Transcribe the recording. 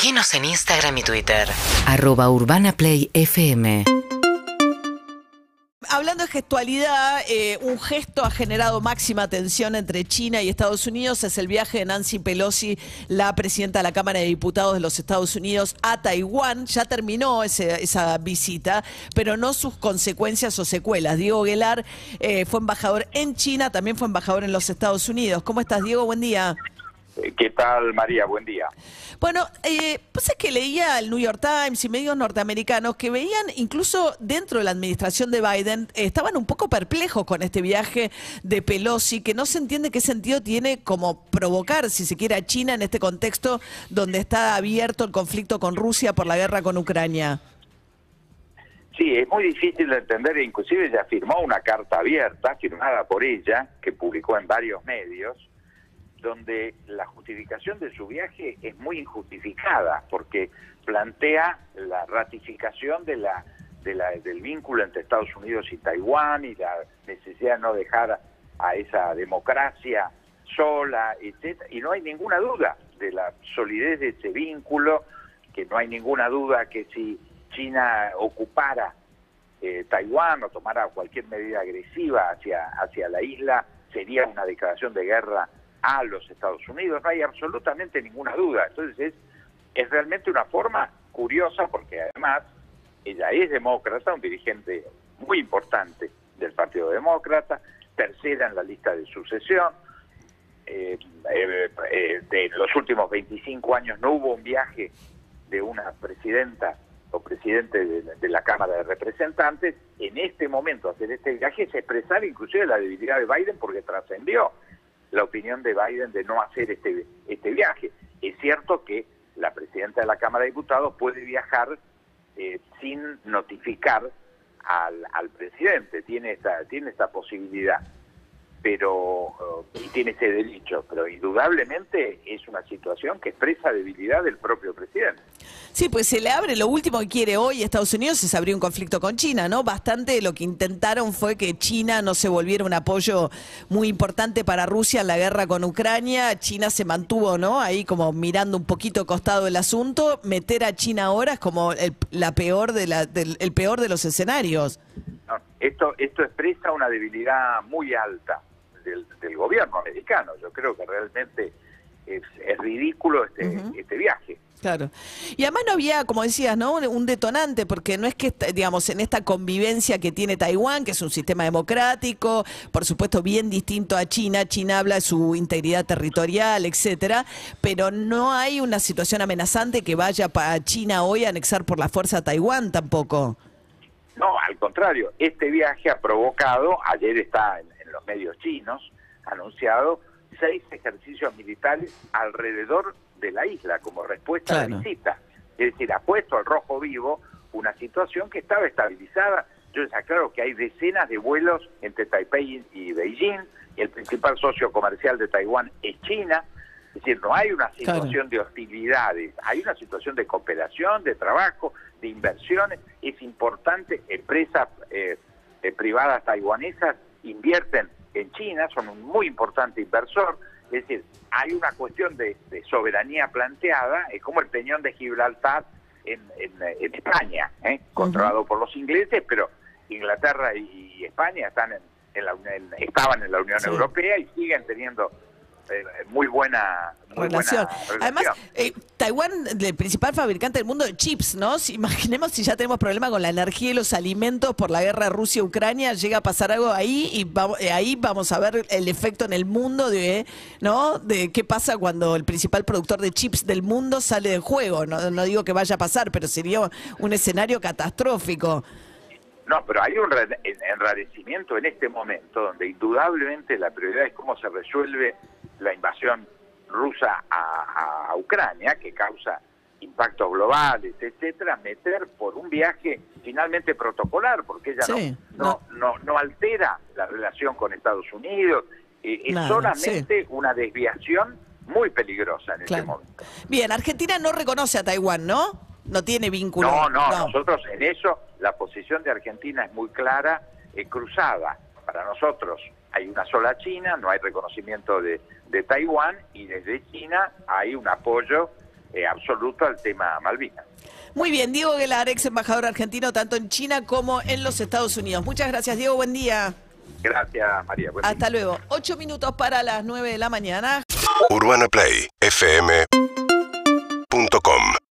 Seguinos en Instagram y Twitter. Arroba Urbana Play FM. Hablando de gestualidad, eh, un gesto ha generado máxima tensión entre China y Estados Unidos. Es el viaje de Nancy Pelosi, la presidenta de la Cámara de Diputados de los Estados Unidos, a Taiwán. Ya terminó ese- esa visita, pero no sus consecuencias o secuelas. Diego Guelar eh, fue embajador en China, también fue embajador en los Estados Unidos. ¿Cómo estás, Diego? Buen día. ¿Qué tal, María? Buen día. Bueno, eh, pues es que leía el New York Times y medios norteamericanos que veían, incluso dentro de la administración de Biden, eh, estaban un poco perplejos con este viaje de Pelosi, que no se entiende qué sentido tiene como provocar, si se quiere, a China en este contexto donde está abierto el conflicto con Rusia por la guerra con Ucrania. Sí, es muy difícil de entender, inclusive ella firmó una carta abierta, firmada por ella, que publicó en varios medios, donde la justificación de su viaje es muy injustificada, porque plantea la ratificación de la, de la- del vínculo entre Estados Unidos y Taiwán y la necesidad de no dejar a esa democracia sola, etcétera, y no hay ninguna duda de la solidez de ese vínculo, que no hay ninguna duda que si China ocupara eh, Taiwán o tomara cualquier medida agresiva hacia, hacia la isla, sería una declaración de guerra a los Estados Unidos. No hay absolutamente ninguna duda. Entonces es, realmente una forma curiosa porque además ella es demócrata, un dirigente muy importante del Partido Demócrata, tercera en la lista de sucesión. Eh, eh, eh, de los últimos 25 años no hubo un viaje de una presidenta o presidente de, de la Cámara de Representantes, en este momento hacer este viaje es expresar inclusive la debilidad de Biden porque trascendió la opinión de Biden de no hacer este, este viaje. Es cierto que la presidenta de la Cámara de Diputados puede viajar eh, sin notificar al, al presidente, tiene esta, tiene esta posibilidad pero eh, y tiene ese derecho, pero indudablemente es una situación que expresa debilidad del propio presidente. Sí, pues se le abre, lo último que quiere hoy Estados Unidos es abrir un conflicto con China, ¿no? Bastante lo que intentaron fue que China no se volviera un apoyo muy importante para Rusia en la guerra con Ucrania. China se mantuvo, ¿no? Ahí como mirando un poquito costado el asunto. Meter a China ahora es como el, la peor de la, del, el peor de los escenarios. Esto, esto expresa una debilidad muy alta del, del gobierno americano. Yo creo que realmente es, es ridículo este, este viaje. Claro. Y además no había, como decías, ¿no? Un- Un detonante, porque no es que, digamos, en esta convivencia que tiene Taiwán, que es un sistema democrático, por supuesto bien distinto a China, China habla de su integridad territorial, etcétera, pero no hay una situación amenazante que vaya para China hoy a anexar por la fuerza a Taiwán tampoco. No, al contrario, este viaje ha provocado, ayer está en, en los medios chinos, anunciado seis ejercicios militares alrededor de la isla como respuesta a la visita. Es decir, ha puesto al rojo vivo una situación que estaba estabilizada. Yo les aclaro que hay decenas de vuelos entre Taipei y Beijing. El principal socio comercial de Taiwán es China. Es decir, no hay una Claro. situación de hostilidades, hay una situación de cooperación, de trabajo, de inversiones. Es importante, empresas eh, eh, privadas taiwanesas invierten en China, son un muy importante inversor. Es decir, hay una cuestión de, de soberanía planteada, es como el peñón de Gibraltar en, en, en España, ¿eh? controlado por los ingleses, pero Inglaterra y, España están en, en la, estaban en la Unión Sí. Europea y siguen teniendo eh, muy buena muy relación. buena Además, eh, Taiwán, el principal fabricante del mundo de chips, ¿no? Si, imaginemos si ya tenemos problema con la energía y los alimentos por la guerra Rusia-Ucrania, llega a pasar algo ahí y vamos, eh, ahí vamos a ver el efecto en el mundo de, ¿no? De qué pasa cuando el principal productor de chips del mundo sale del juego. No, no digo que vaya a pasar, pero sería un escenario catastrófico. No, pero hay un re- en- enrarecimiento en este momento donde indudablemente la prioridad es cómo se resuelve la invasión rusa a, a Ucrania, que causa impactos globales, etcétera, meter por un viaje finalmente protocolar, porque ella Sí, no, no, no, no altera la relación con Estados Unidos, eh, es Nada, solamente una desviación muy peligrosa en este Claro. momento. Bien, Argentina no reconoce a Taiwán, ¿no? No tiene vínculo. No, no, nosotros en eso la posición de Argentina es muy clara, eh, cruzada. Para nosotros hay una sola China, no hay reconocimiento de, de Taiwán y desde China hay un apoyo eh, absoluto al tema Malvinas. Muy bien, Diego Guelar, ex embajador argentino tanto en China como en los Estados Unidos. Muchas gracias, Diego. Buen día. Gracias, María. Buen día. Hasta luego. Ocho minutos para las nueve de la mañana. Urbana Play fm